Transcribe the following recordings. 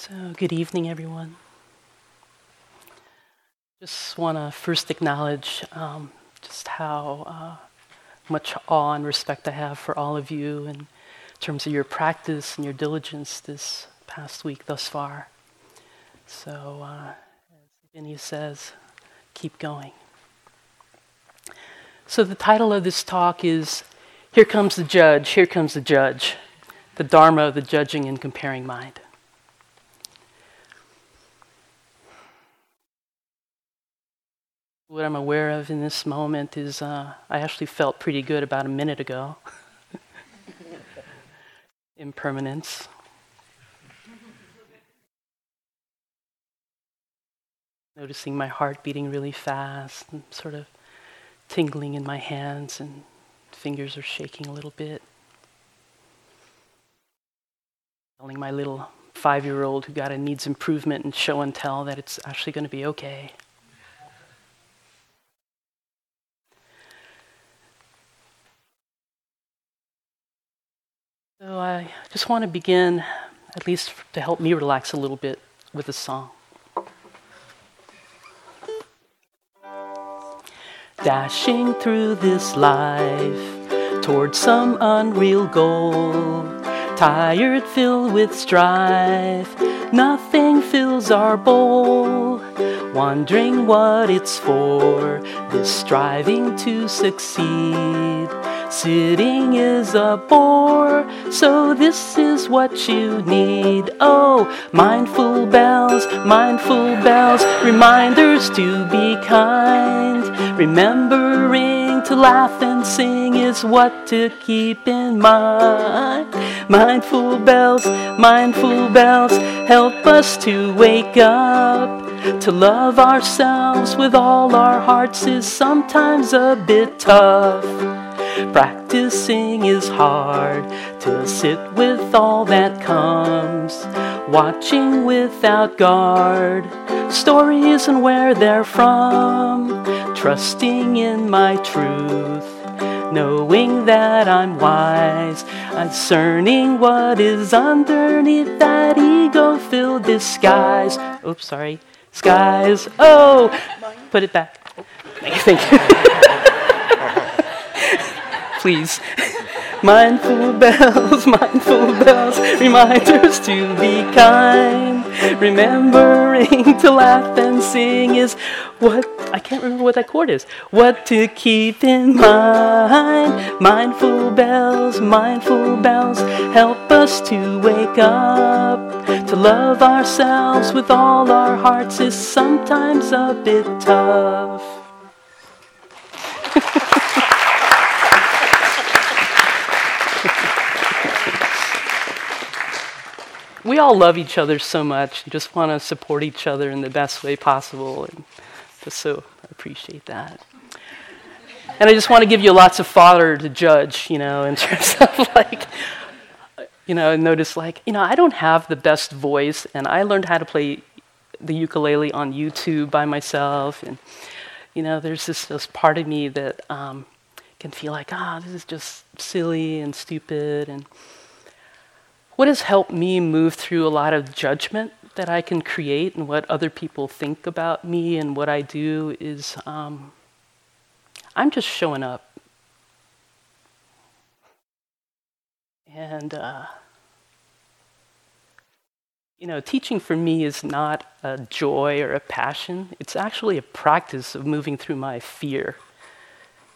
So, good evening, everyone. Just want to first acknowledge um, just how uh, much awe and respect I have for all of you in terms of your practice and your diligence this past week thus far. So, uh, as Vinny says, keep going. So, the title of this talk is Here Comes the Judge, Here Comes the Judge, the Dharma of the Judging and Comparing Mind. What I'm aware of in this moment is uh, I actually felt pretty good about a minute ago. Impermanence. Noticing my heart beating really fast and sort of tingling in my hands and fingers are shaking a little bit. Telling my little five year old who got a needs improvement and show and tell that it's actually going to be okay. So I just want to begin, at least to help me relax a little bit, with a song. Dashing through this life toward some unreal goal, tired, filled with strife, nothing fills our bowl. Wondering what it's for, this striving to succeed. Sitting is a bore, so this is what you need. Oh, mindful bells, mindful bells, reminders to be kind. Remembering to laugh and sing is what to keep in mind. Mindful bells, mindful bells, help us to wake up. To love ourselves with all our hearts is sometimes a bit tough. Practicing is hard to sit with all that comes, watching without guard stories and where they're from, trusting in my truth, knowing that I'm wise, discerning what is underneath that ego filled disguise. Oops, sorry, skies. Oh, put it back. Thank you please. Mindful bells, mindful bells, reminders to be kind. Remembering to laugh and sing is what I can't remember what that chord is. What to keep in mind. Mindful bells, mindful bells, help us to wake up. To love ourselves with all our hearts is sometimes a bit tough. we all love each other so much and just want to support each other in the best way possible. And just so appreciate that. And I just want to give you lots of fodder to judge, you know, in terms of like, you know, notice like, you know, I don't have the best voice, and I learned how to play the ukulele on YouTube by myself. And, you know, there's this, this part of me that um, can feel like, ah, oh, this is just silly and stupid. And, what has helped me move through a lot of judgment that I can create and what other people think about me and what I do is um, I'm just showing up. And, uh, you know, teaching for me is not a joy or a passion. It's actually a practice of moving through my fear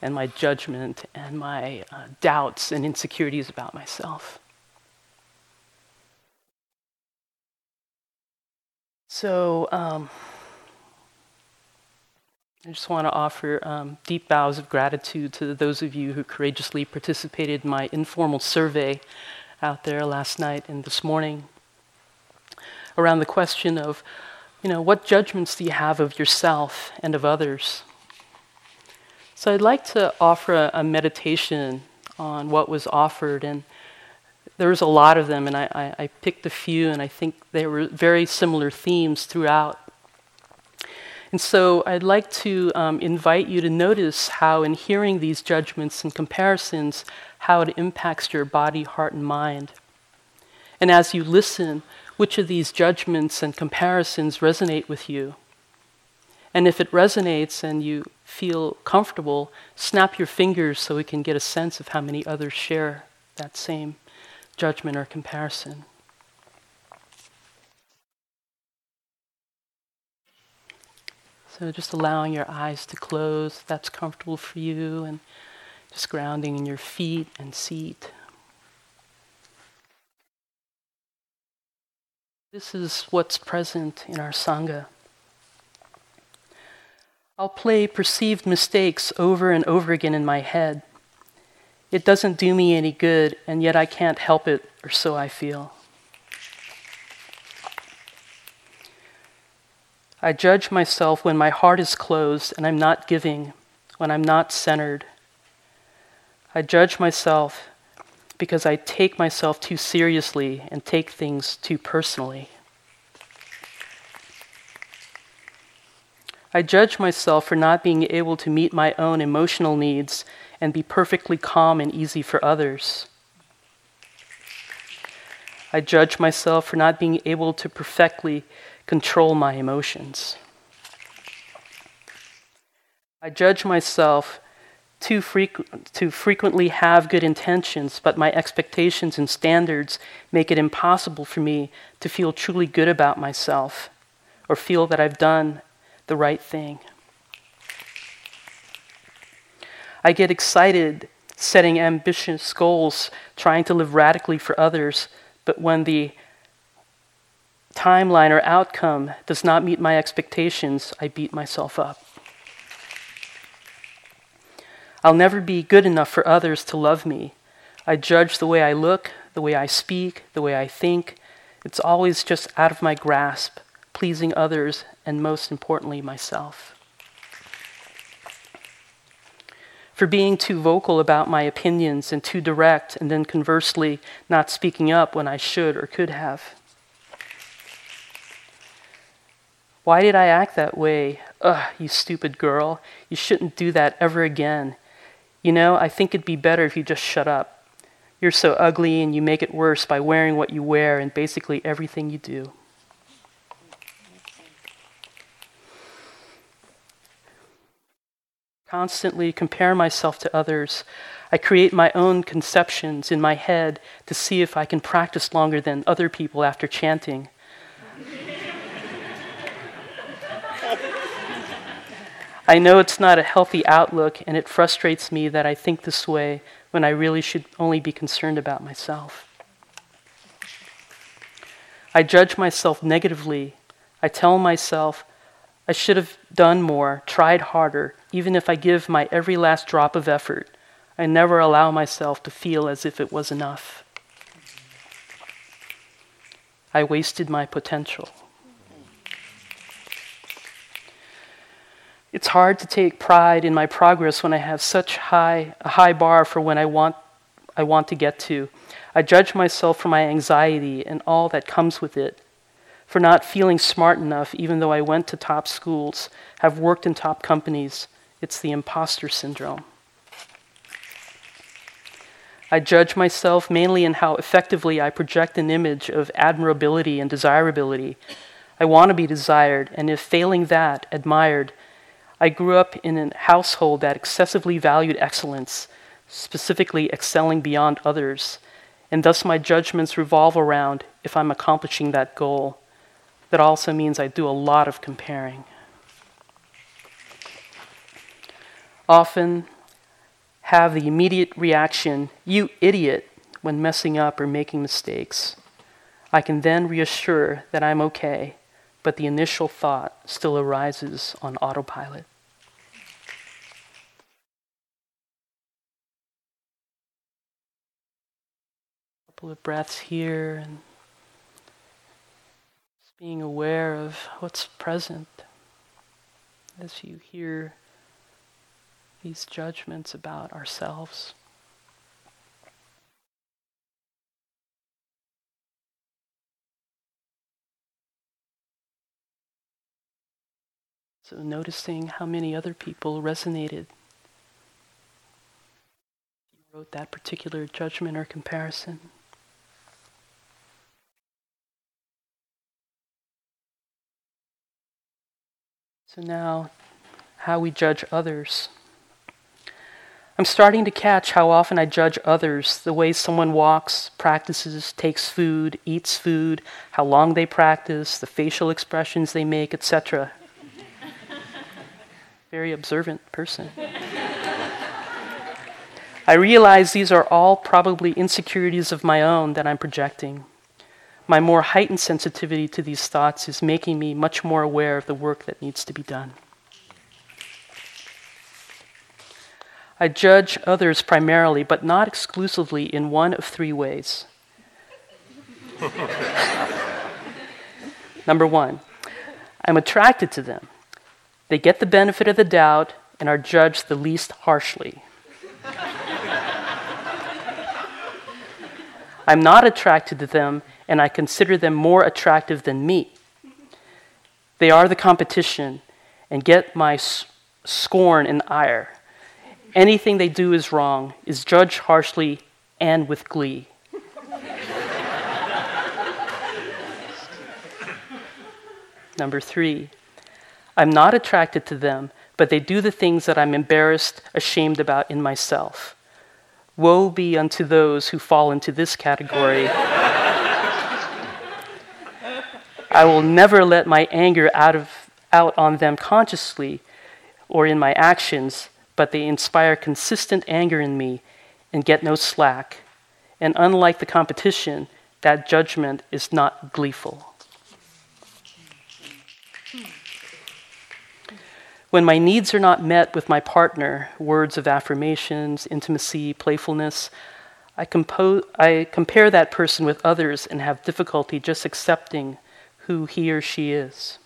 and my judgment and my uh, doubts and insecurities about myself. So um, I just want to offer um, deep bows of gratitude to those of you who courageously participated in my informal survey out there last night and this morning around the question of, you know, what judgments do you have of yourself and of others? So I'd like to offer a, a meditation on what was offered and there was a lot of them, and I, I, I picked a few, and I think they were very similar themes throughout. And so I'd like to um, invite you to notice how, in hearing these judgments and comparisons, how it impacts your body, heart, and mind. And as you listen, which of these judgments and comparisons resonate with you. And if it resonates and you feel comfortable, snap your fingers so we can get a sense of how many others share that same judgment or comparison. So just allowing your eyes to close, that's comfortable for you, and just grounding in your feet and seat. This is what's present in our Sangha. I'll play perceived mistakes over and over again in my head. It doesn't do me any good, and yet I can't help it, or so I feel. I judge myself when my heart is closed and I'm not giving, when I'm not centered. I judge myself because I take myself too seriously and take things too personally. I judge myself for not being able to meet my own emotional needs and be perfectly calm and easy for others. I judge myself for not being able to perfectly control my emotions. I judge myself too, frequ- to frequently have good intentions, but my expectations and standards make it impossible for me to feel truly good about myself or feel that I've done the right thing. I get excited setting ambitious goals, trying to live radically for others, but when the timeline or outcome does not meet my expectations, I beat myself up. I'll never be good enough for others to love me. I judge the way I look, the way I speak, the way I think. It's always just out of my grasp, pleasing others, and most importantly, myself. For being too vocal about my opinions and too direct, and then conversely, not speaking up when I should or could have. Why did I act that way? Ugh, you stupid girl. You shouldn't do that ever again. You know, I think it'd be better if you just shut up. You're so ugly and you make it worse by wearing what you wear and basically everything you do. Constantly compare myself to others. I create my own conceptions in my head to see if I can practice longer than other people after chanting. I know it's not a healthy outlook, and it frustrates me that I think this way when I really should only be concerned about myself. I judge myself negatively. I tell myself I should have done more, tried harder, even if I give my every last drop of effort. I never allow myself to feel as if it was enough. I wasted my potential. It's hard to take pride in my progress when I have such high, a high bar for when I want, I want to get to. I judge myself for my anxiety and all that comes with it, for not feeling smart enough even though I went to top schools, have worked in top companies. It's the imposter syndrome. I judge myself mainly in how effectively I project an image of admirability and desirability. I want to be desired, and if failing that, admired, I grew up in a household that excessively valued excellence, specifically excelling beyond others, and thus my judgments revolve around if I'm accomplishing that goal. That also means I do a lot of comparing. Often have the immediate reaction, you idiot, when messing up or making mistakes. I can then reassure that I'm okay but the initial thought still arises on autopilot. Couple of breaths here and just being aware of what's present as you hear these judgments about ourselves. So, noticing how many other people resonated. You wrote that particular judgment or comparison. So, now how we judge others. I'm starting to catch how often I judge others, the way someone walks, practices, takes food, eats food, how long they practice, the facial expressions they make, etc. Very observant person. I realize these are all probably insecurities of my own that I'm projecting. My more heightened sensitivity to these thoughts is making me much more aware of the work that needs to be done. I judge others primarily, but not exclusively, in one of three ways. Number one, I'm attracted to them. They get the benefit of the doubt and are judged the least harshly. I'm not attracted to them, and I consider them more attractive than me. They are the competition and get my scorn and ire. Anything they do is wrong, is judged harshly and with glee. Number three, I'm not attracted to them, but they do the things that I'm embarrassed, ashamed about in myself. Woe be unto those who fall into this category. I will never let my anger out, of, out on them consciously or in my actions, but they inspire consistent anger in me and get no slack. And unlike the competition, that judgment is not gleeful. When my needs are not met with my partner, words of affirmations, intimacy, playfulness, I, I compare that person with others and have difficulty just accepting who he or she is.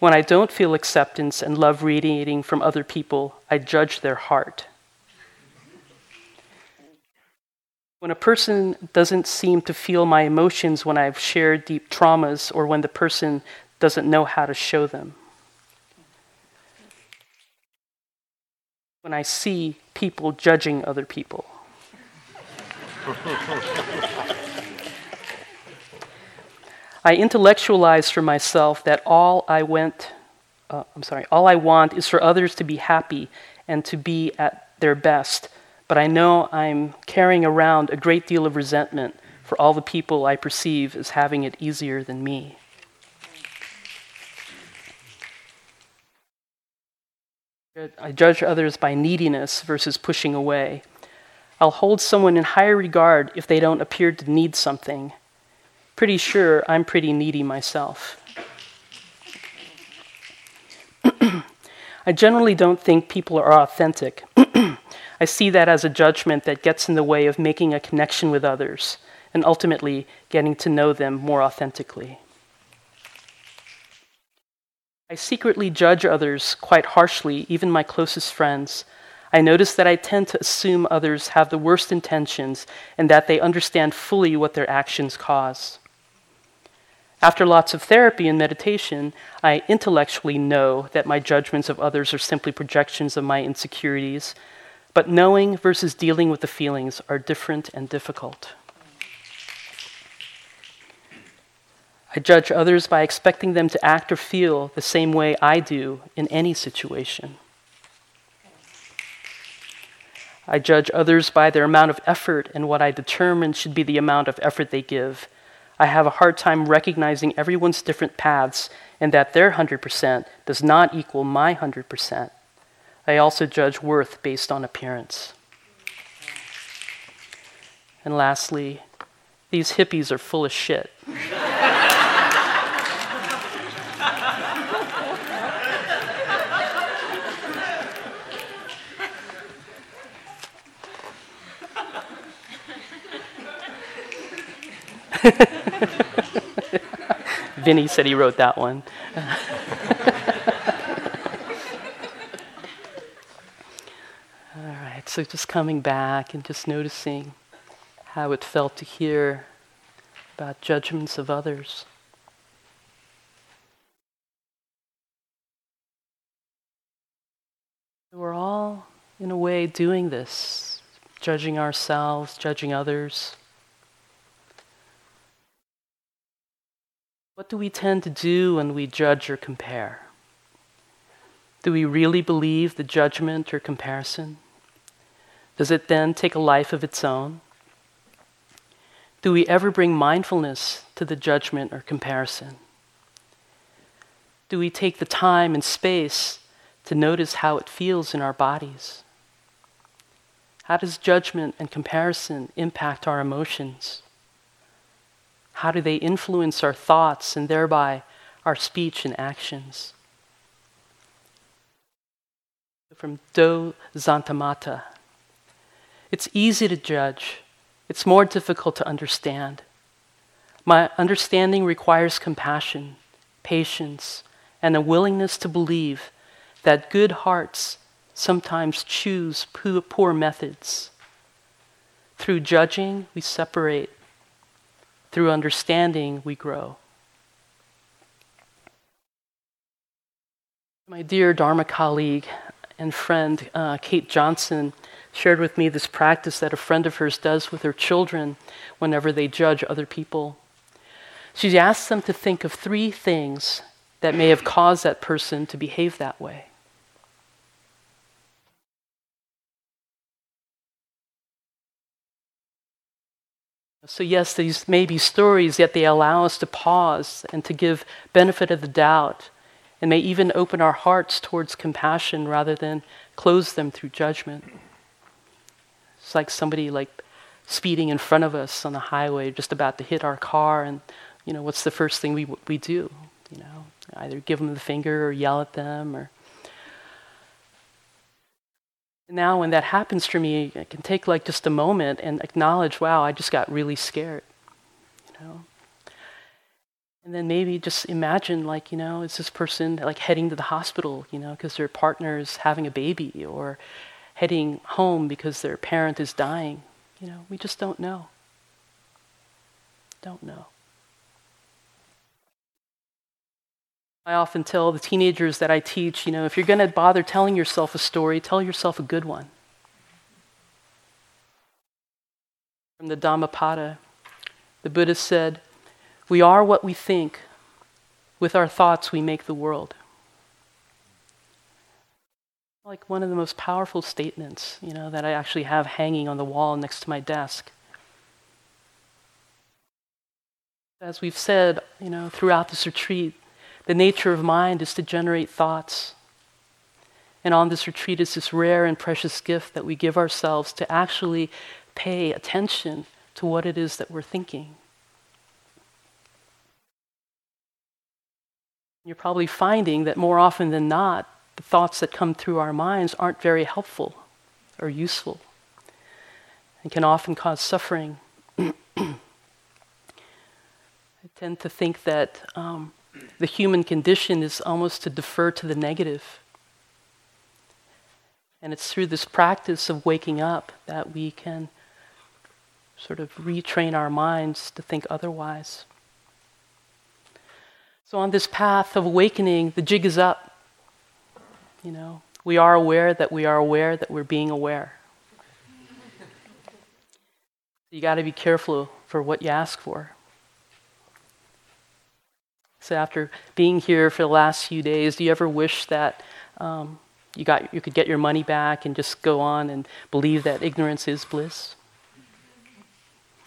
When I don't feel acceptance and love radiating from other people, I judge their heart. When a person doesn't seem to feel my emotions when I've shared deep traumas or when the person doesn't know how to show them. When I see people judging other people. I intellectualize for myself that all I went, uh, I'm sorry, all I want is for others to be happy and to be at their best. But I know I'm carrying around a great deal of resentment for all the people I perceive as having it easier than me. I judge others by neediness versus pushing away. I'll hold someone in higher regard if they don't appear to need something pretty sure I'm pretty needy myself. I generally don't think people are authentic. I see that as a judgment that gets in the way of making a connection with others and ultimately getting to know them more authentically. I secretly judge others quite harshly, even my closest friends. I notice that I tend to assume others have the worst intentions and that they understand fully what their actions cause. After lots of therapy and meditation, I intellectually know that my judgments of others are simply projections of my insecurities, but knowing versus dealing with the feelings are different and difficult. I judge others by expecting them to act or feel the same way I do in any situation. I judge others by their amount of effort and what I determine should be the amount of effort they give I have a hard time recognizing everyone's different paths and that their 100% does not equal my 100%. I also judge worth based on appearance. And lastly, these hippies are full of shit. Vinny said he wrote that one. All right, so just coming back and just noticing how it felt to hear about judgments of others. We're all, in a way, doing this, judging ourselves, judging others. What do we tend to do when we judge or compare? Do we really believe the judgment or comparison? Does it then take a life of its own? Do we ever bring mindfulness to the judgment or comparison? Do we take the time and space to notice how it feels in our bodies? How does judgment and comparison impact our emotions? How do they influence our thoughts and thereby our speech and actions? From Doe Zantamata It's easy to judge, it's more difficult to understand. My understanding requires compassion, patience, and a willingness to believe that good hearts sometimes choose poor methods. Through judging, we separate. Through understanding, we grow. My dear Dharma colleague and friend, uh, Kate Johnson, shared with me this practice that a friend of hers does with her children whenever they judge other people. She asks them to think of three things that may have caused that person to behave that way. So, yes, these may be stories, yet they allow us to pause and to give benefit of the doubt, and may even open our hearts towards compassion rather than close them through judgment. It's like somebody like speeding in front of us on the highway, just about to hit our car, and you know, what's the first thing we we do? You know, either give them the finger or yell at them or now when that happens to me, I can take like just a moment and acknowledge, wow, I just got really scared. You know? And then maybe just imagine like, you know, is this person like heading to the hospital, you know, because their partner is having a baby or heading home because their parent is dying. You know, we just don't know. Don't know. I often tell the teenagers that I teach, you know, if you're going to bother telling yourself a story, tell yourself a good one. From the Dhammapada, the Buddha said, We are what we think. With our thoughts, we make the world. Like one of the most powerful statements, you know, that I actually have hanging on the wall next to my desk. As we've said, you know, throughout this retreat, the nature of mind is to generate thoughts. And on this retreat is this rare and precious gift that we give ourselves to actually pay attention to what it is that we're thinking. You're probably finding that more often than not, the thoughts that come through our minds aren't very helpful or useful and can often cause suffering. I tend to think that um, the human condition is almost to defer to the negative. And it's through this practice of waking up that we can sort of retrain our minds to think otherwise. So, on this path of awakening, the jig is up. You know, we are aware that we are aware that we're being aware. you got to be careful for what you ask for. So after being here for the last few days, do you ever wish that um, you got you could get your money back and just go on and believe that ignorance is bliss?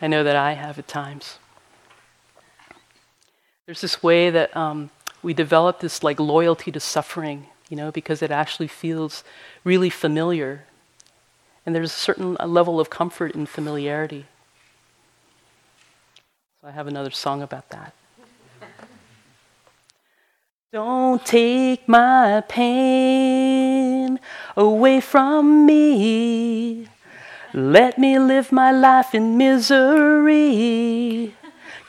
I know that I have at times. There's this way that um, we develop this like loyalty to suffering, you know, because it actually feels really familiar and there's a certain level of comfort in familiarity. So I have another song about that. Don't take my pain away from me. Let me live my life in misery.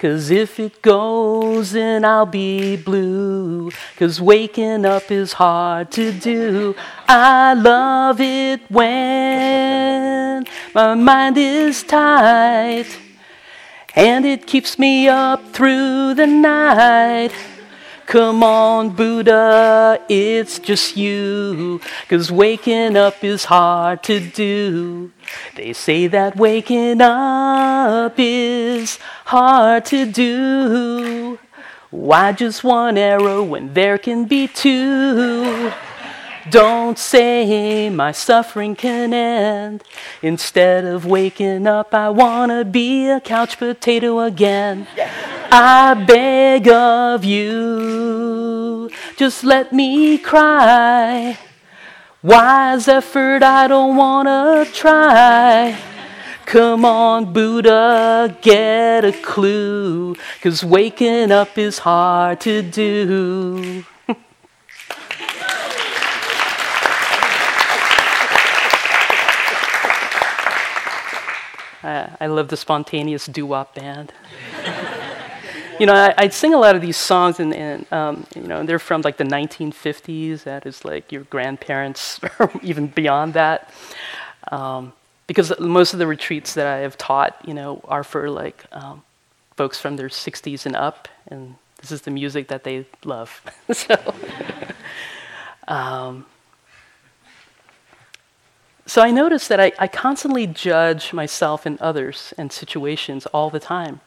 Cause if it goes, then I'll be blue. Cause waking up is hard to do. I love it when my mind is tight. And it keeps me up through the night. Come on, Buddha, it's just you. Cause waking up is hard to do. They say that waking up is hard to do. Why just one arrow when there can be two? Don't say my suffering can end. Instead of waking up, I wanna be a couch potato again. I beg of you, just let me cry. Wise effort, I don't wanna try. Come on, Buddha, get a clue, cause waking up is hard to do. I, love the spontaneous doo-wop band. you know, I, would sing a lot of these songs, and, and um, you know, they're from like the 1950s. That is like your grandparents, or even beyond that. Um, because most of the retreats that I have taught, you know, are for like um, folks from their 60s and up, and this is the music that they love. so, um, so I notice that I, I constantly judge myself and others and situations all the time.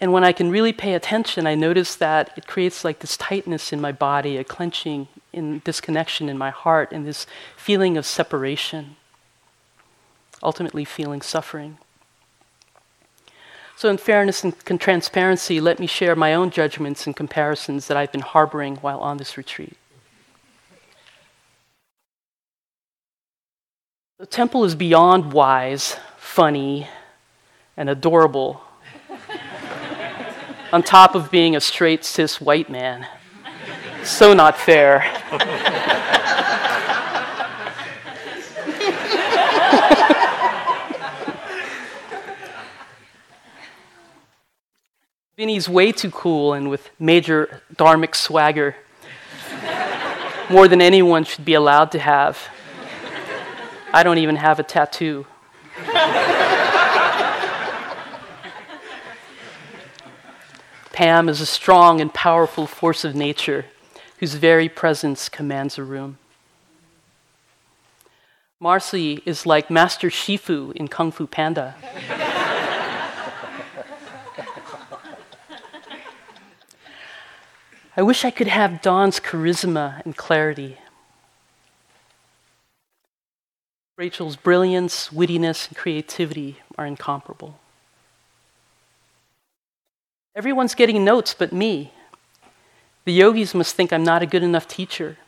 And when I can really pay attention, I notice that it creates like this tightness in my body, a clenching in disconnection in my heart, and this feeling of separation, ultimately feeling suffering. So, in fairness and transparency, let me share my own judgments and comparisons that I've been harboring while on this retreat. The temple is beyond wise, funny, and adorable, on top of being a straight cis white man. So not fair. Vinny's way too cool and with major dharmic swagger. More than anyone should be allowed to have. I don't even have a tattoo. Pam is a strong and powerful force of nature whose very presence commands a room. Marcy is like Master Shifu in Kung Fu Panda. I wish I could have Dawn's charisma and clarity. Rachel's brilliance, wittiness, and creativity are incomparable. Everyone's getting notes but me. The yogis must think I'm not a good enough teacher.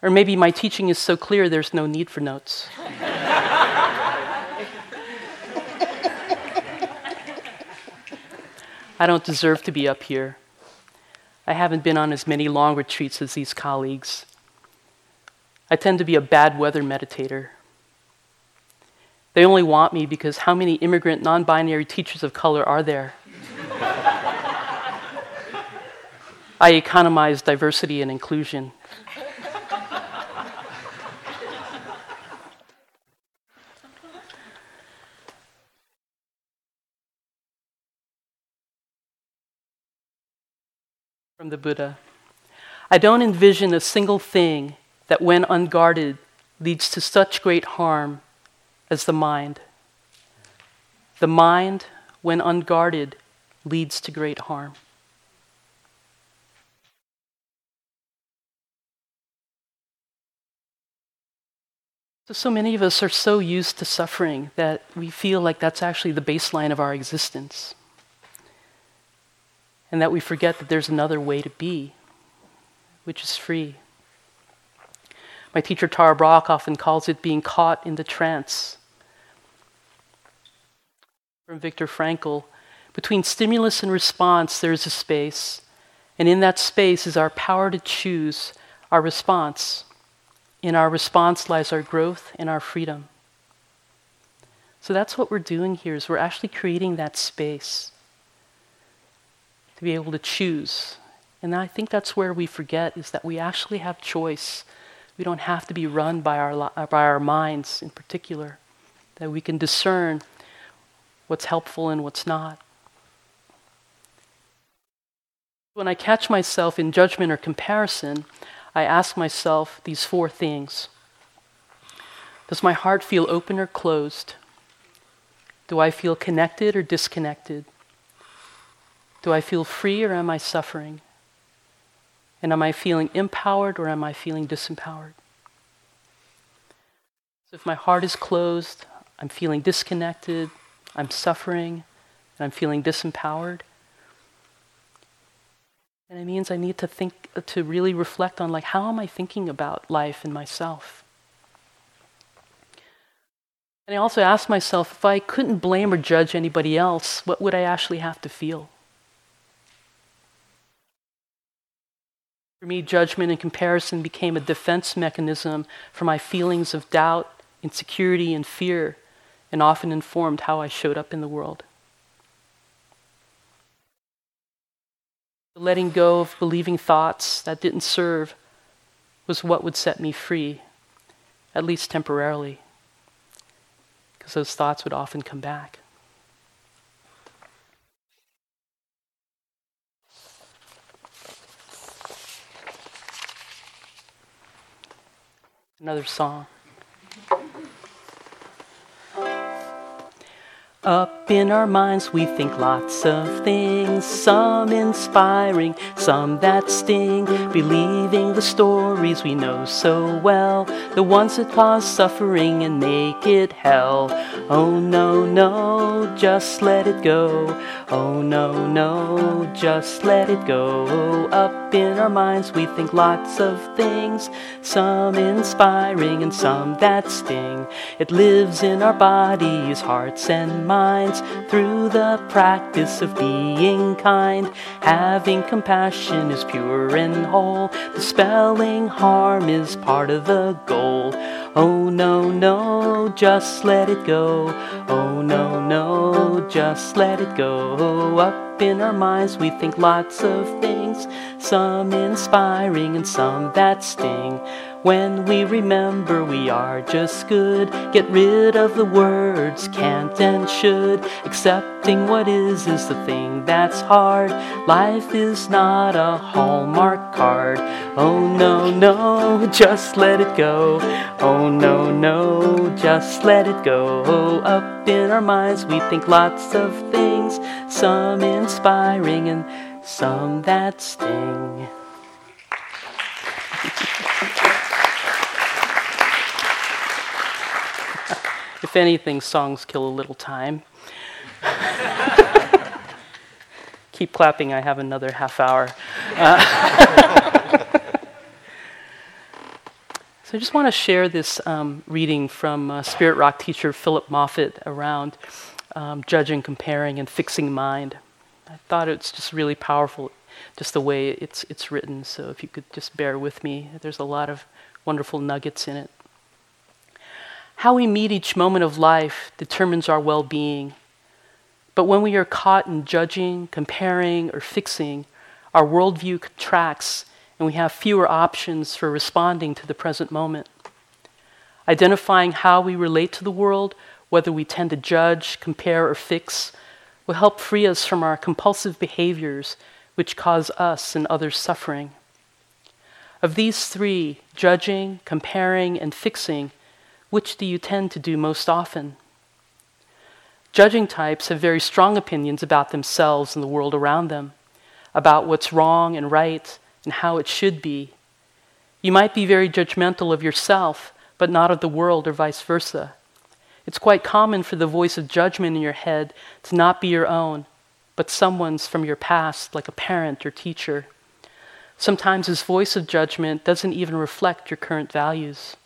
Or maybe my teaching is so clear there's no need for notes. I don't deserve to be up here. I haven't been on as many long retreats as these colleagues. I tend to be a bad weather meditator. They only want me because how many immigrant, non binary teachers of color are there? I economize diversity and inclusion. From the Buddha I don't envision a single thing that, when unguarded, leads to such great harm as the mind. The mind, when unguarded, leads to great harm. So, many of us are so used to suffering that we feel like that's actually the baseline of our existence. And that we forget that there's another way to be, which is free. My teacher Tara Brach often calls it being caught in the trance. From Viktor Frankl, between stimulus and response, there is a space, and in that space is our power to choose our response. In our response lies our growth and our freedom. So that's what we're doing here is we're actually creating that space to be able to choose. And I think that's where we forget is that we actually have choice we don't have to be run by our, uh, by our minds in particular, that we can discern what's helpful and what's not. When I catch myself in judgment or comparison, I ask myself these four things Does my heart feel open or closed? Do I feel connected or disconnected? Do I feel free or am I suffering? And am I feeling empowered or am I feeling disempowered? So if my heart is closed, I'm feeling disconnected, I'm suffering, and I'm feeling disempowered. And it means I need to think, to really reflect on like, how am I thinking about life and myself? And I also ask myself if I couldn't blame or judge anybody else, what would I actually have to feel? For me, judgment and comparison became a defense mechanism for my feelings of doubt, insecurity, and fear, and often informed how I showed up in the world. Letting go of believing thoughts that didn't serve was what would set me free, at least temporarily, because those thoughts would often come back. Another song. Up in our minds, we think lots of things, some inspiring, some that sting. Believing the stories we know so well, the ones that cause suffering and make it hell. Oh no, no, just let it go. Oh no, no, just let it go. Up in our minds, we think lots of things, some inspiring and some that sting. It lives in our bodies, hearts, and minds through the practice of being kind. Having compassion is pure and whole. Dispelling harm is part of the goal. Oh no, no, just let it go. Oh no, no, just let it go. Up in our minds, we think lots of things, some inspiring and some that sting. When we remember we are just good, get rid of the words can't and should. Accepting what is is the thing that's hard. Life is not a Hallmark card. Oh no, no, just let it go. Oh no, no, just let it go. Up in our minds we think lots of things, some inspiring and some that sting. If anything, songs kill a little time. Keep clapping, I have another half hour. Uh, so I just want to share this um, reading from uh, Spirit Rock teacher Philip Moffitt around um, judging, comparing, and fixing mind. I thought it's just really powerful, just the way it's, it's written. So if you could just bear with me, there's a lot of wonderful nuggets in it. How we meet each moment of life determines our well being. But when we are caught in judging, comparing, or fixing, our worldview contracts and we have fewer options for responding to the present moment. Identifying how we relate to the world, whether we tend to judge, compare, or fix, will help free us from our compulsive behaviors which cause us and others suffering. Of these three, judging, comparing, and fixing, which do you tend to do most often? Judging types have very strong opinions about themselves and the world around them, about what's wrong and right and how it should be. You might be very judgmental of yourself, but not of the world, or vice versa. It's quite common for the voice of judgment in your head to not be your own, but someone's from your past, like a parent or teacher. Sometimes this voice of judgment doesn't even reflect your current values.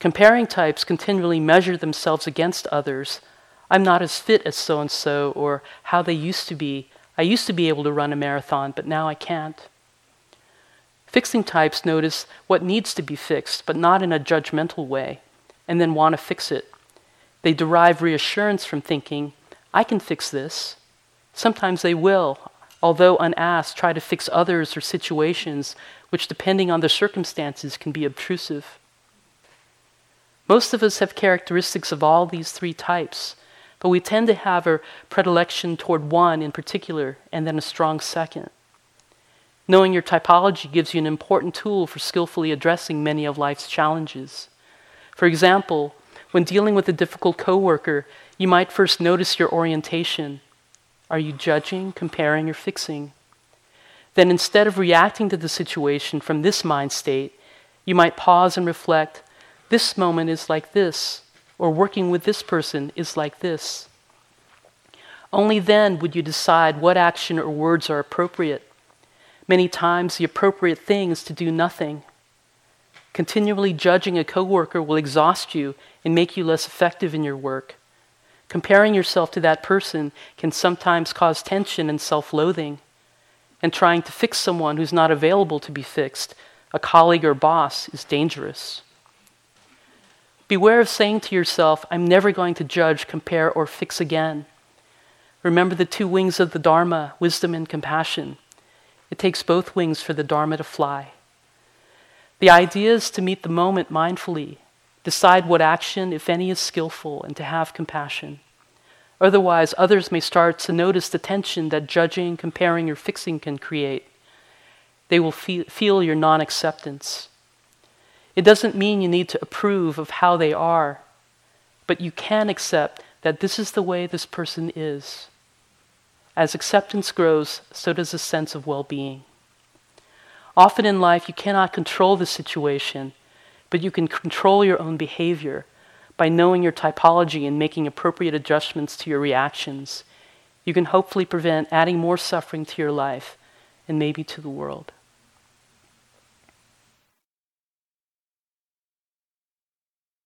Comparing types continually measure themselves against others. I'm not as fit as so and so, or how they used to be. I used to be able to run a marathon, but now I can't. Fixing types notice what needs to be fixed, but not in a judgmental way, and then want to fix it. They derive reassurance from thinking, I can fix this. Sometimes they will, although unasked, try to fix others or situations which, depending on the circumstances, can be obtrusive. Most of us have characteristics of all these three types, but we tend to have a predilection toward one in particular and then a strong second. Knowing your typology gives you an important tool for skillfully addressing many of life's challenges. For example, when dealing with a difficult coworker, you might first notice your orientation. Are you judging, comparing, or fixing? Then instead of reacting to the situation from this mind state, you might pause and reflect this moment is like this, or working with this person is like this. Only then would you decide what action or words are appropriate. Many times, the appropriate thing is to do nothing. Continually judging a coworker will exhaust you and make you less effective in your work. Comparing yourself to that person can sometimes cause tension and self loathing. And trying to fix someone who's not available to be fixed, a colleague or boss, is dangerous. Beware of saying to yourself, I'm never going to judge, compare, or fix again. Remember the two wings of the Dharma, wisdom and compassion. It takes both wings for the Dharma to fly. The idea is to meet the moment mindfully, decide what action, if any, is skillful, and to have compassion. Otherwise, others may start to notice the tension that judging, comparing, or fixing can create. They will feel, your non acceptance. It doesn't mean you need to approve of how they are, but you can accept that this is the way this person is. As acceptance grows, so does a sense of well being. Often in life, you cannot control the situation, but you can control your own behavior by knowing your typology and making appropriate adjustments to your reactions. You can hopefully prevent adding more suffering to your life and maybe to the world.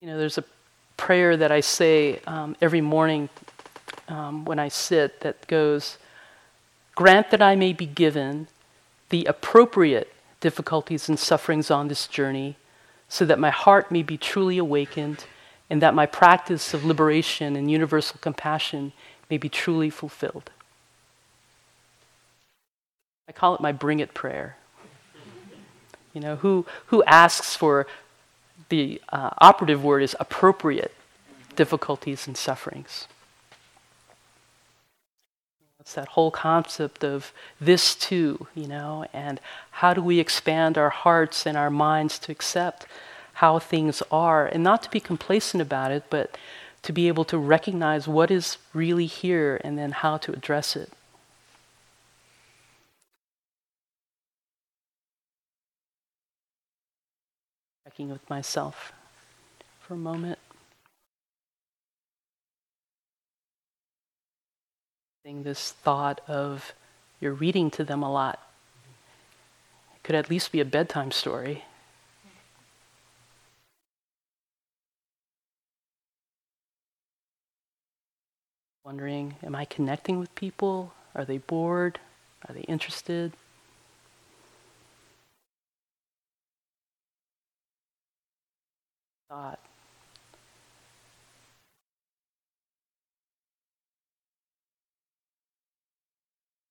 You know, there's a prayer that I say um, every morning um, when I sit that goes, Grant that I may be given the appropriate difficulties and sufferings on this journey, so that my heart may be truly awakened and that my practice of liberation and universal compassion may be truly fulfilled. I call it my bring it prayer. You know, who, who asks for the uh, operative word is appropriate difficulties and sufferings. It's that whole concept of this too, you know, and how do we expand our hearts and our minds to accept how things are and not to be complacent about it, but to be able to recognize what is really here and then how to address it. Checking with myself for a moment. This thought of you're reading to them a lot. It could at least be a bedtime story. Wondering, am I connecting with people? Are they bored? Are they interested?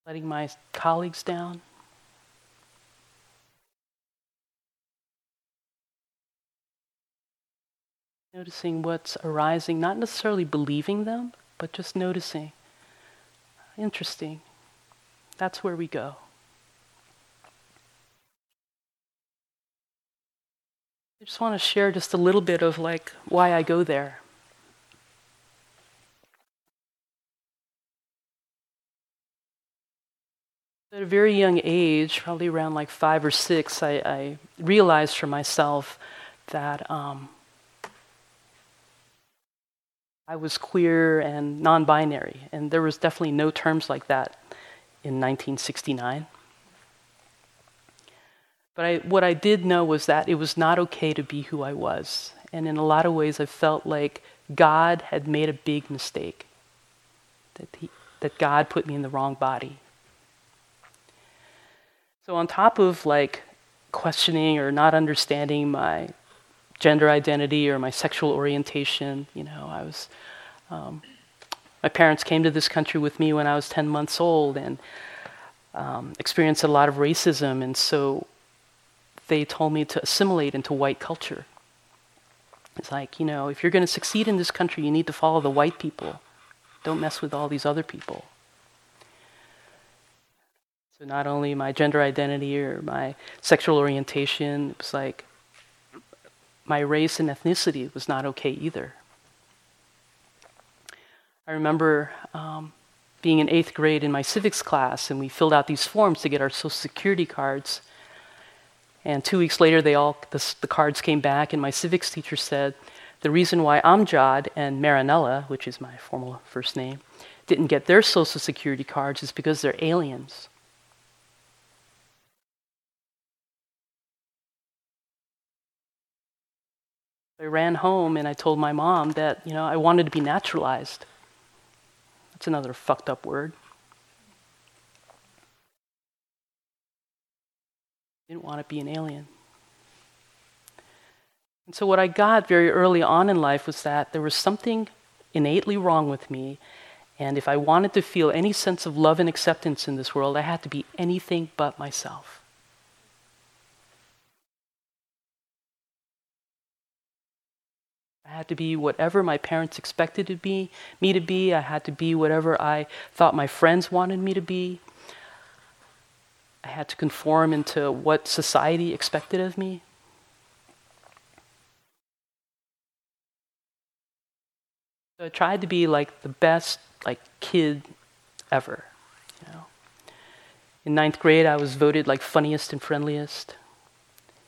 Letting my colleagues down? Noticing what's arising, not necessarily believing them, but just noticing. Interesting. That's where we go. I just want to share just a little bit of like why I go there. At a very young age, probably around like five or six, I, I realized for myself that um, I was queer and non binary, and there was definitely no terms like that in 1969. But I, what I did know was that it was not okay to be who I was. And in a lot of ways, I felt like God had made a big mistake, that, he, that God put me in the wrong body. So, on top of like questioning or not understanding my gender identity or my sexual orientation. You know, I was, um, my parents came to this country with me when I was 10 months old and um, experienced a lot of racism, and so they told me to assimilate into white culture. It's like, you know, if you're going to succeed in this country, you need to follow the white people. Don't mess with all these other people. So not only my gender identity or my sexual orientation, it was like my race and ethnicity was not okay either. I remember um, being in eighth grade in my civics class, and we filled out these forms to get our social security cards. And two weeks later, they all the, the cards came back, and my civics teacher said, "The reason why Amjad and Marinella, which is my formal first name, didn't get their social security cards is because they're aliens." I ran home and I told my mom that, you know, I wanted to be naturalized. That's another fucked up word. Didn't want to be an alien. And so, what I got very early on in life was that there was something innately wrong with me. And if I wanted to feel any sense of love and acceptance in this world, I had to be anything but myself. I had to be whatever my parents expected to be, me to be. I had to be whatever I thought my friends wanted me to be. I had to conform into what society expected of me. So I tried to be like the best like kid ever. You know. In ninth grade, I was voted like funniest and friendliest,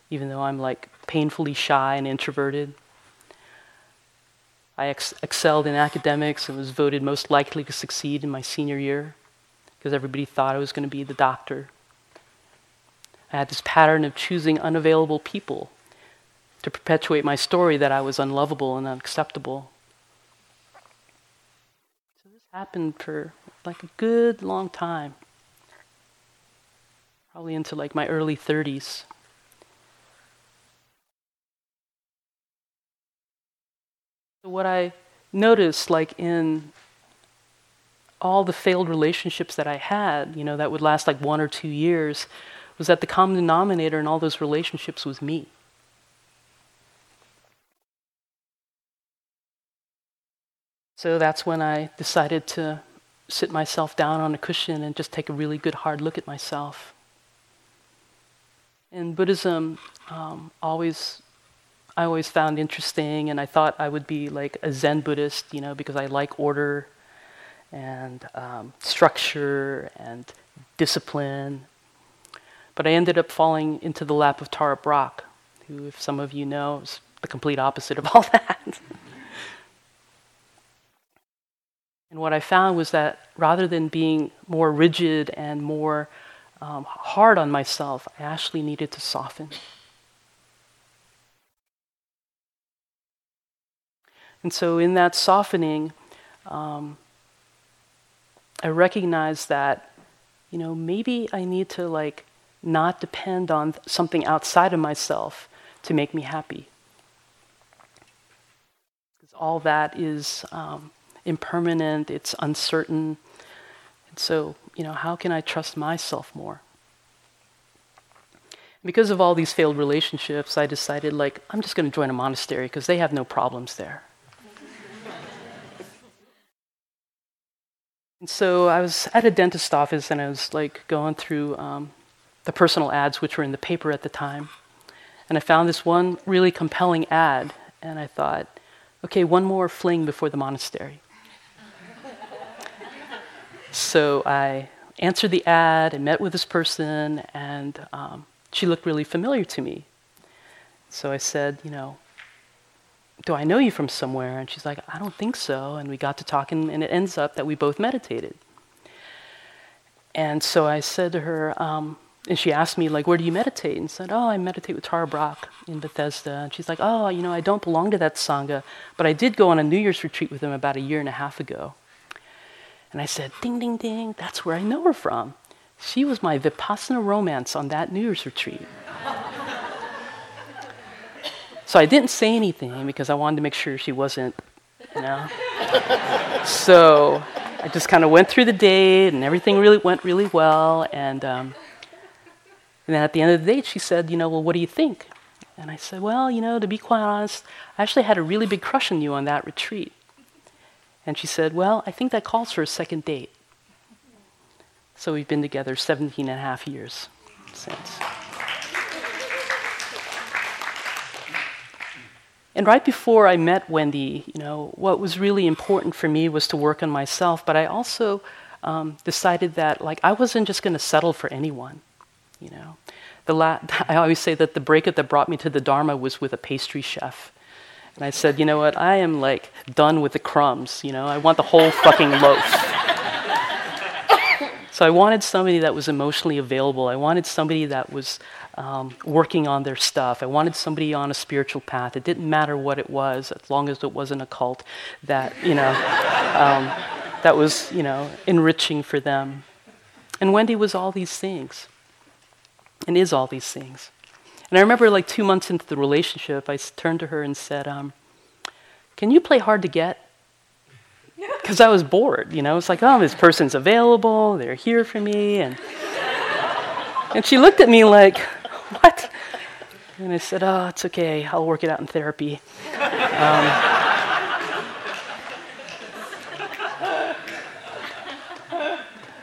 even though I'm like painfully shy and introverted. I ex- excelled in academics and was voted most likely to succeed in my senior year because everybody thought I was going to be the doctor. Had this pattern of choosing unavailable people to perpetuate my story that I was unlovable and unacceptable. So this happened for like a good long time, probably into like my early 30s. What I noticed, like in all the failed relationships that I had, you know, that would last like one or two years, was that the common denominator in all those relationships was me. So that's when I decided to sit myself down on a cushion and just take a really good hard look at myself. And Buddhism, um, always I always found interesting, and I thought I would be like a Zen Buddhist, you know, because I like order and um, structure and discipline. But I ended up falling into the lap of Tara Brach, who, if some of you know, is the complete opposite of all that. and what I found was that rather than being more rigid and more um, hard on myself, I actually needed to soften. And so, in that softening, um, I recognize that, you know, maybe I need to like not depend on something outside of myself to make me happy. Because all that is um, impermanent, it's uncertain. And so, you know, how can I trust myself more? Because of all these failed relationships, I decided, like, I'm just going to join a monastery because they have no problems there. And so I was at a dentist office and I was like going through um, the personal ads which were in the paper at the time. And I found this one really compelling ad and I thought, okay, one more fling before the monastery. so I answered the ad and met with this person and um, she looked really familiar to me. So I said, you know, do I know you from somewhere? And she's like, I don't think so. And we got to talking, and it ends up that we both meditated. And so I said to her, um, and she asked me, like, where do you meditate? And said, oh, I meditate with Tara Brach in Bethesda. And she's like, oh, you know, I don't belong to that Sangha, but I did go on a New Year's retreat with him about a year and a half ago. And I said, ding, ding, ding, that's where I know her from. She was my Vipassana romance on that New Year's retreat. So I didn't say anything because I wanted to make sure she wasn't, you know. so I just kind of went through the day and everything really went really well. And, um, and then at the end of the date, she said, you know, well, what do you think? And I said, well, you know, to be quite honest, I actually had a really big crush on you on that retreat. And she said, well, I think that calls for a second date. So we've been together 17 and a half years since. And right before I met Wendy, you know, what was really important for me was to work on myself, but I also um, decided that like I wasn't just going to settle for anyone, you know. The la- I always say that the breakup that brought me to the Dharma was with a pastry chef. And I said, you know what, I am like done with the crumbs, you know, I want the whole fucking loaf. so I wanted somebody that was emotionally available. I wanted somebody that was um, working on their stuff. I wanted somebody on a spiritual path. It didn't matter what it was, as long as it wasn't a cult that, you know, um, that was, you know, enriching for them. And Wendy was all these things, and is all these things. And I remember, like two months into the relationship, I turned to her and said, um, "Can you play hard to get?" Because I was bored, you know. It's like, oh, this person's available; they're here for me, and and she looked at me like, what? And I said, oh, it's okay. I'll work it out in therapy. Um,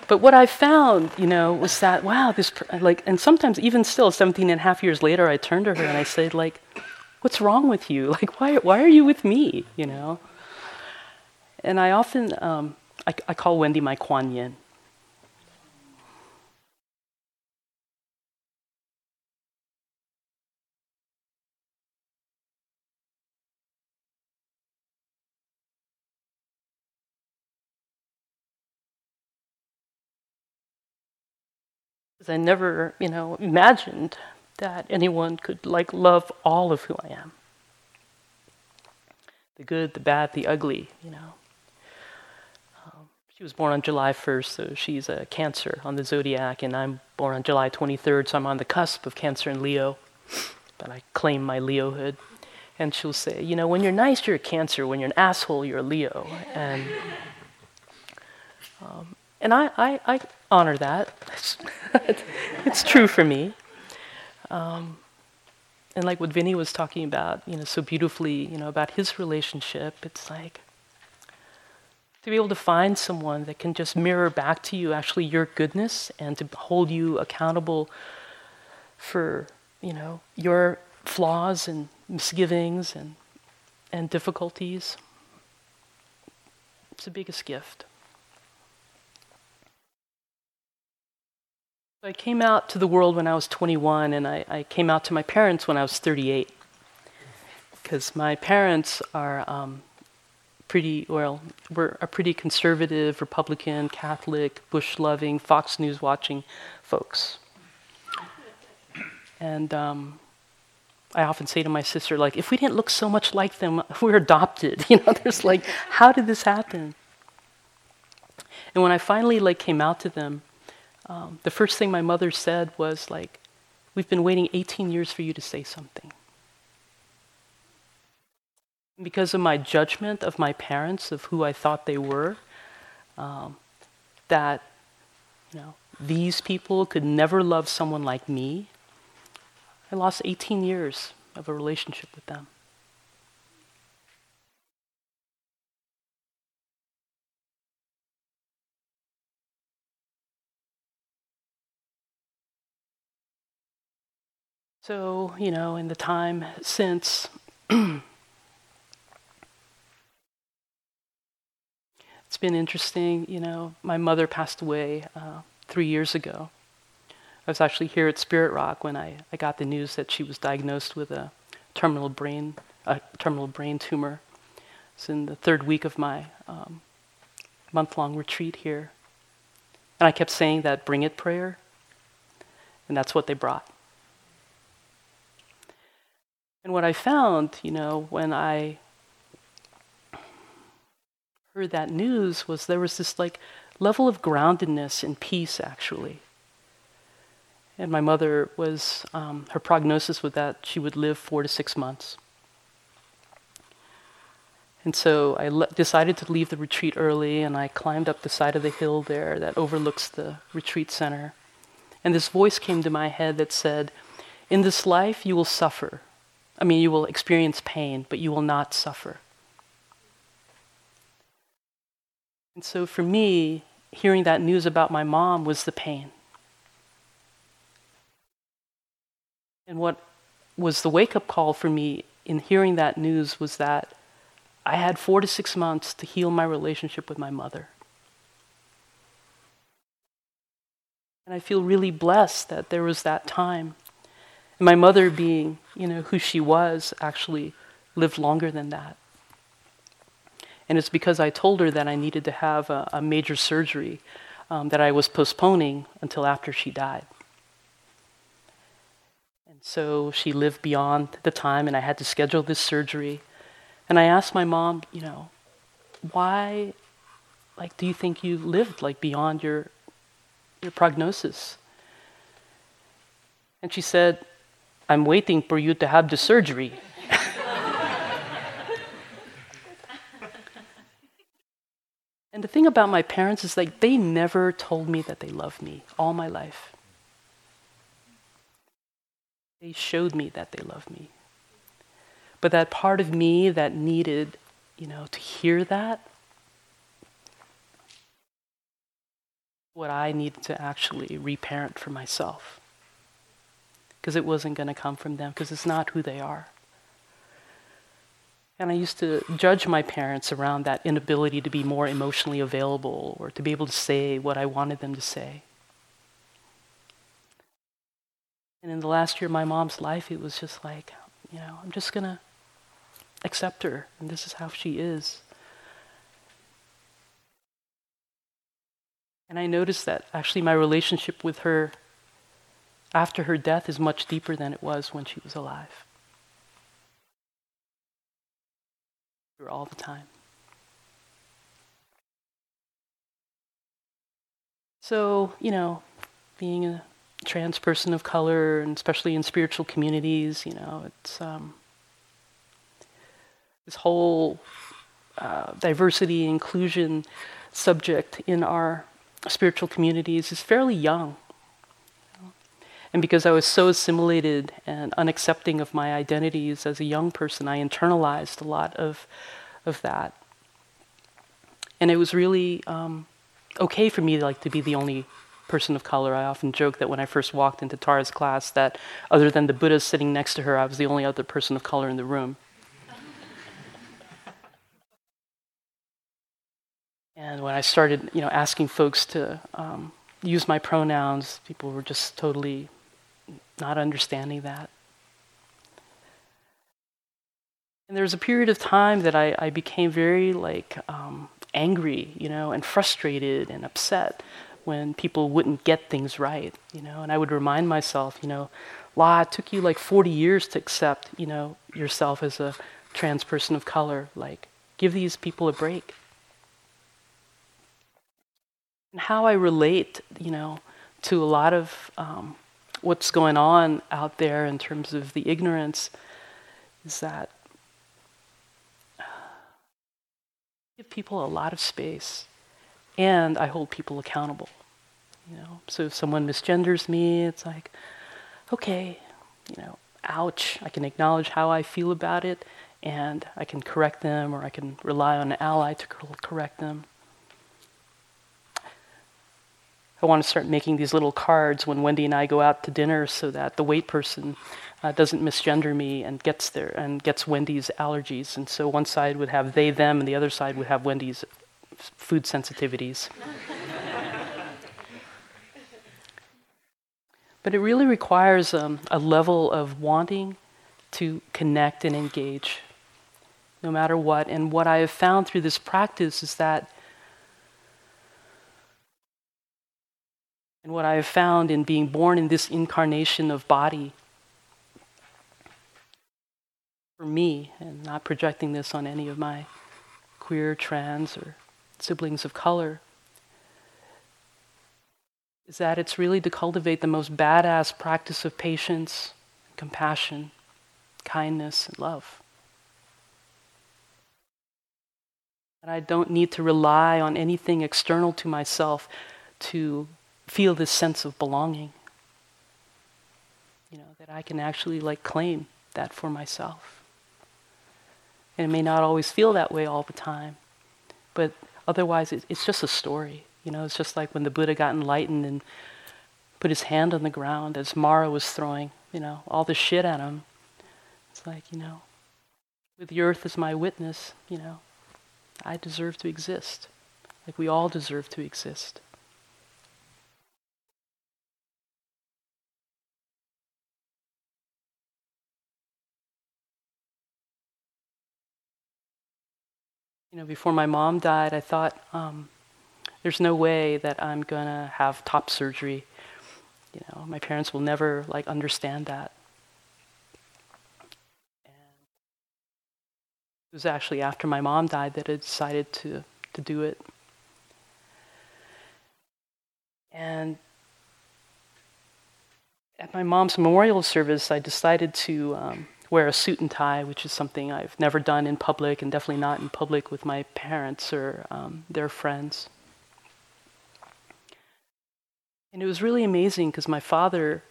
but what I found, you know, was that, wow, this, like, and sometimes even still, 17 and a half years later, I turned to her and I said, like, what's wrong with you? Like, why, why are you with me, you know? And I often, um, I, I call Wendy my Kuan Yin. I never, you know, imagined that anyone could like love all of who I am. The good, the bad, the ugly, you know. Um, she was born on July 1st, so she's a Cancer on the zodiac, and I'm born on July 23rd, so I'm on the cusp of Cancer and Leo. But I claim my Leohood. And she'll say, you know, when you're nice, you're a Cancer. When you're an asshole, you're a Leo. And um, and I, I, I honor that. it's true for me. Um, and like what Vinny was talking about, you know, so beautifully, you know, about his relationship, it's like to be able to find someone that can just mirror back to you actually your goodness and to hold you accountable for, you know, your flaws and misgivings and and difficulties. It's the biggest gift. I came out to the world when I was 21, and I, I came out to my parents when I was 38. Because my parents are um, pretty, well, we're a pretty conservative, Republican, Catholic, Bush loving, Fox News watching folks. And um, I often say to my sister, like, if we didn't look so much like them, we're adopted. You know, there's like, how did this happen? And when I finally like came out to them, um, the first thing my mother said was like, "We've been waiting 18 years for you to say something." Because of my judgment of my parents, of who I thought they were, um, that you know these people could never love someone like me. I lost 18 years of a relationship with them. So, you know, in the time since, it's been interesting. You know, my mother passed away uh, three years ago. I was actually here at Spirit Rock when I, I got the news that she was diagnosed with a terminal brain, a terminal brain tumor. It's in the third week of my um, month-long retreat here. And I kept saying that bring it prayer, and that's what they brought. And what I found, you know, when I heard that news was there was this like level of groundedness and peace actually. And my mother was, um, her prognosis was that she would live four to six months. And so I le- decided to leave the retreat early and I climbed up the side of the hill there that overlooks the retreat center. And this voice came to my head that said, In this life you will suffer, I mean, you will experience pain, but you will not suffer. And so for me, hearing that news about my mom was the pain. And what was the wake up call for me in hearing that news was that I had four to six months to heal my relationship with my mother. And I feel really blessed that there was that time. My mother, being, you know, who she was, actually lived longer than that. And it's because I told her that I needed to have a, a major surgery um, that I was postponing until after she died. And so she lived beyond the time, and I had to schedule this surgery. And I asked my mom, you know, why, like, do you think you lived like beyond your your prognosis? And she said, I'm waiting for you to have the surgery. and the thing about my parents is like they never told me that they loved me all my life. They showed me that they loved me. But that part of me that needed, you know, to hear that what I needed to actually reparent for myself. Because it wasn't going to come from them, because it's not who they are. And I used to judge my parents around that inability to be more emotionally available or to be able to say what I wanted them to say. And in the last year of my mom's life, it was just like, you know, I'm just going to accept her, and this is how she is. And I noticed that actually my relationship with her after her death is much deeper than it was when she was alive. All the time. So, you know, being a trans person of color, and especially in spiritual communities, you know, it's um, this whole uh, diversity inclusion subject in our spiritual communities is fairly young. And because I was so assimilated and unaccepting of my identities as a young person, I internalized a lot of, of that. And it was really um, okay for me like to be the only person of color. I often joke that when I first walked into Tara's class, that other than the Buddha sitting next to her, I was the only other person of color in the room. And when I started, you know, asking folks to um, use my pronouns, people were just totally not understanding that. And there was a period of time that I, I became very like um, angry, you know, and frustrated and upset when people wouldn't get things right, you know. And I would remind myself, you know, La, it took you like 40 years to accept, you know, yourself as a trans person of color. Like, give these people a break and how I relate, you know, to a lot of um, what's going on out there in terms of the ignorance is that uh, give people a lot of space, and I hold people accountable. You know, so if someone misgenders me, it's like, okay, you know, ouch. I can acknowledge how I feel about it, and I can correct them, or I can rely on an ally to correct them. I want to start making these little cards when Wendy and I go out to dinner so that the wait person uh, doesn't misgender me and gets there and gets Wendy's allergies. And so one side would have they, them, and the other side would have Wendy's food sensitivities. but it really requires um, a level of wanting to connect and engage no matter what. And what I have found through this practice is that And what I have found in being born in this incarnation of body, for me, and not projecting this on any of my queer, trans, or siblings of color, is that it's really to cultivate the most badass practice of patience, compassion, kindness, and love. That I don't need to rely on anything external to myself to feel this sense of belonging. You know, that I can actually like claim that for myself. And it may not always feel that way all the time, but otherwise it, it's just a story. You know, it's just like when the Buddha got enlightened and put his hand on the ground as Mara was throwing, you know, all the shit at him. It's like, you know, with the earth as my witness, you know, I deserve to exist. Like we all deserve to exist. You know, before my mom died, I thought, um, there's no way that I'm gonna have top surgery. You know, my parents will never like understand that. And it was actually after my mom died that I decided to to do it. And at my mom's memorial service, I decided to um, wear a suit and tie, which is something I've never done in public and definitely not in public with my parents or um, their friends. And it was really amazing because my father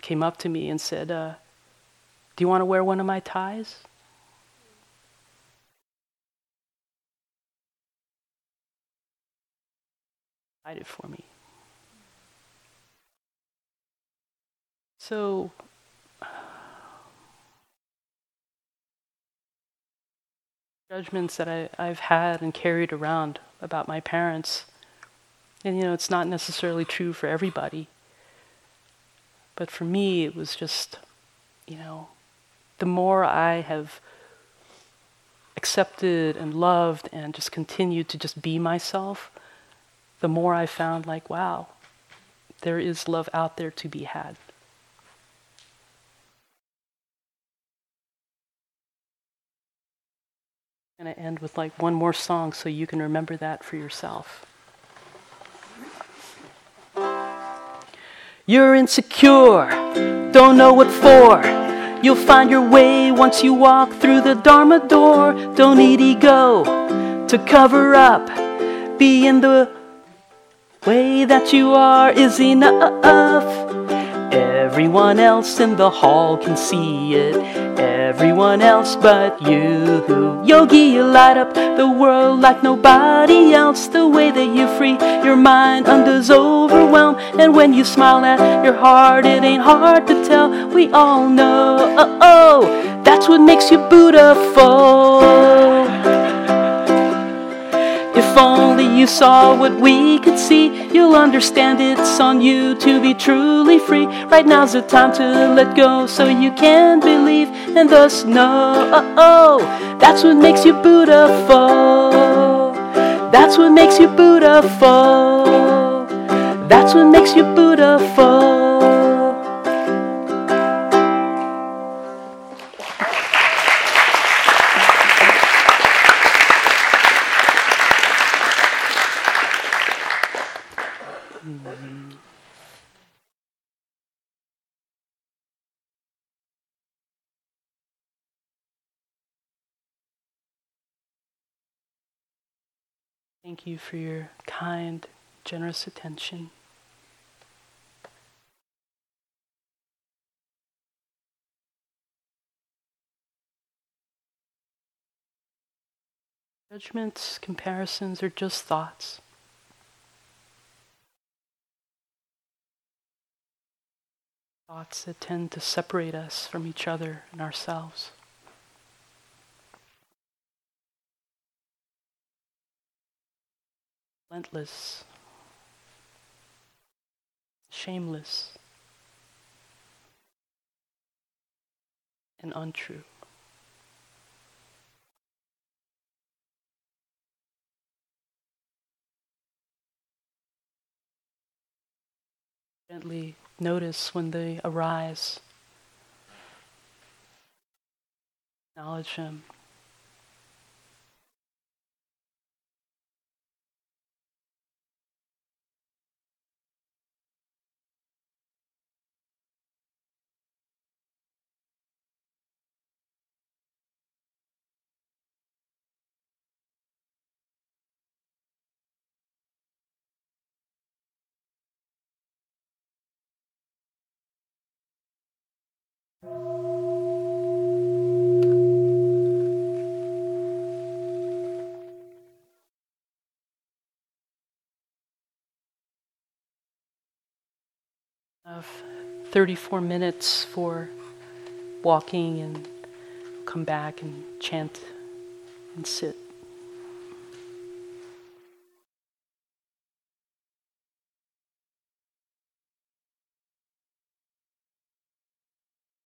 came up to me and said, uh, Do you want to wear one of my ties? It for me. So judgments that I, I've had and carried around about my parents. And you know, it's not necessarily true for everybody. But for me, it was just, you know, the more I have accepted and loved and just continued to just be myself, the more I found like, wow, there is love out there to be had. Going to end with like one more song so you can remember that for yourself. You're insecure, don't know what for. You'll find your way once you walk through the Dharma door. Don't need ego to cover up. Being the way that you are is enough. Everyone else in the hall can see it. Everyone else but you. Yogi, you light up the world like nobody else. The way that you free your mind undoes overwhelm. And when you smile at your heart, it ain't hard to tell. We all know. Oh, oh that's what makes you beautiful. You saw what we could see, you'll understand it's on you to be truly free. Right now's the time to let go so you can believe and thus know. Oh, oh, that's what makes you beautiful. That's what makes you beautiful. That's what makes you beautiful. Thank you for your kind, generous attention. Judgments, comparisons are just thoughts. Thoughts that tend to separate us from each other and ourselves. Relentless, shameless, and untrue. Gently notice when they arise. Acknowledge them. Have 34 minutes for walking and come back and chant and sit.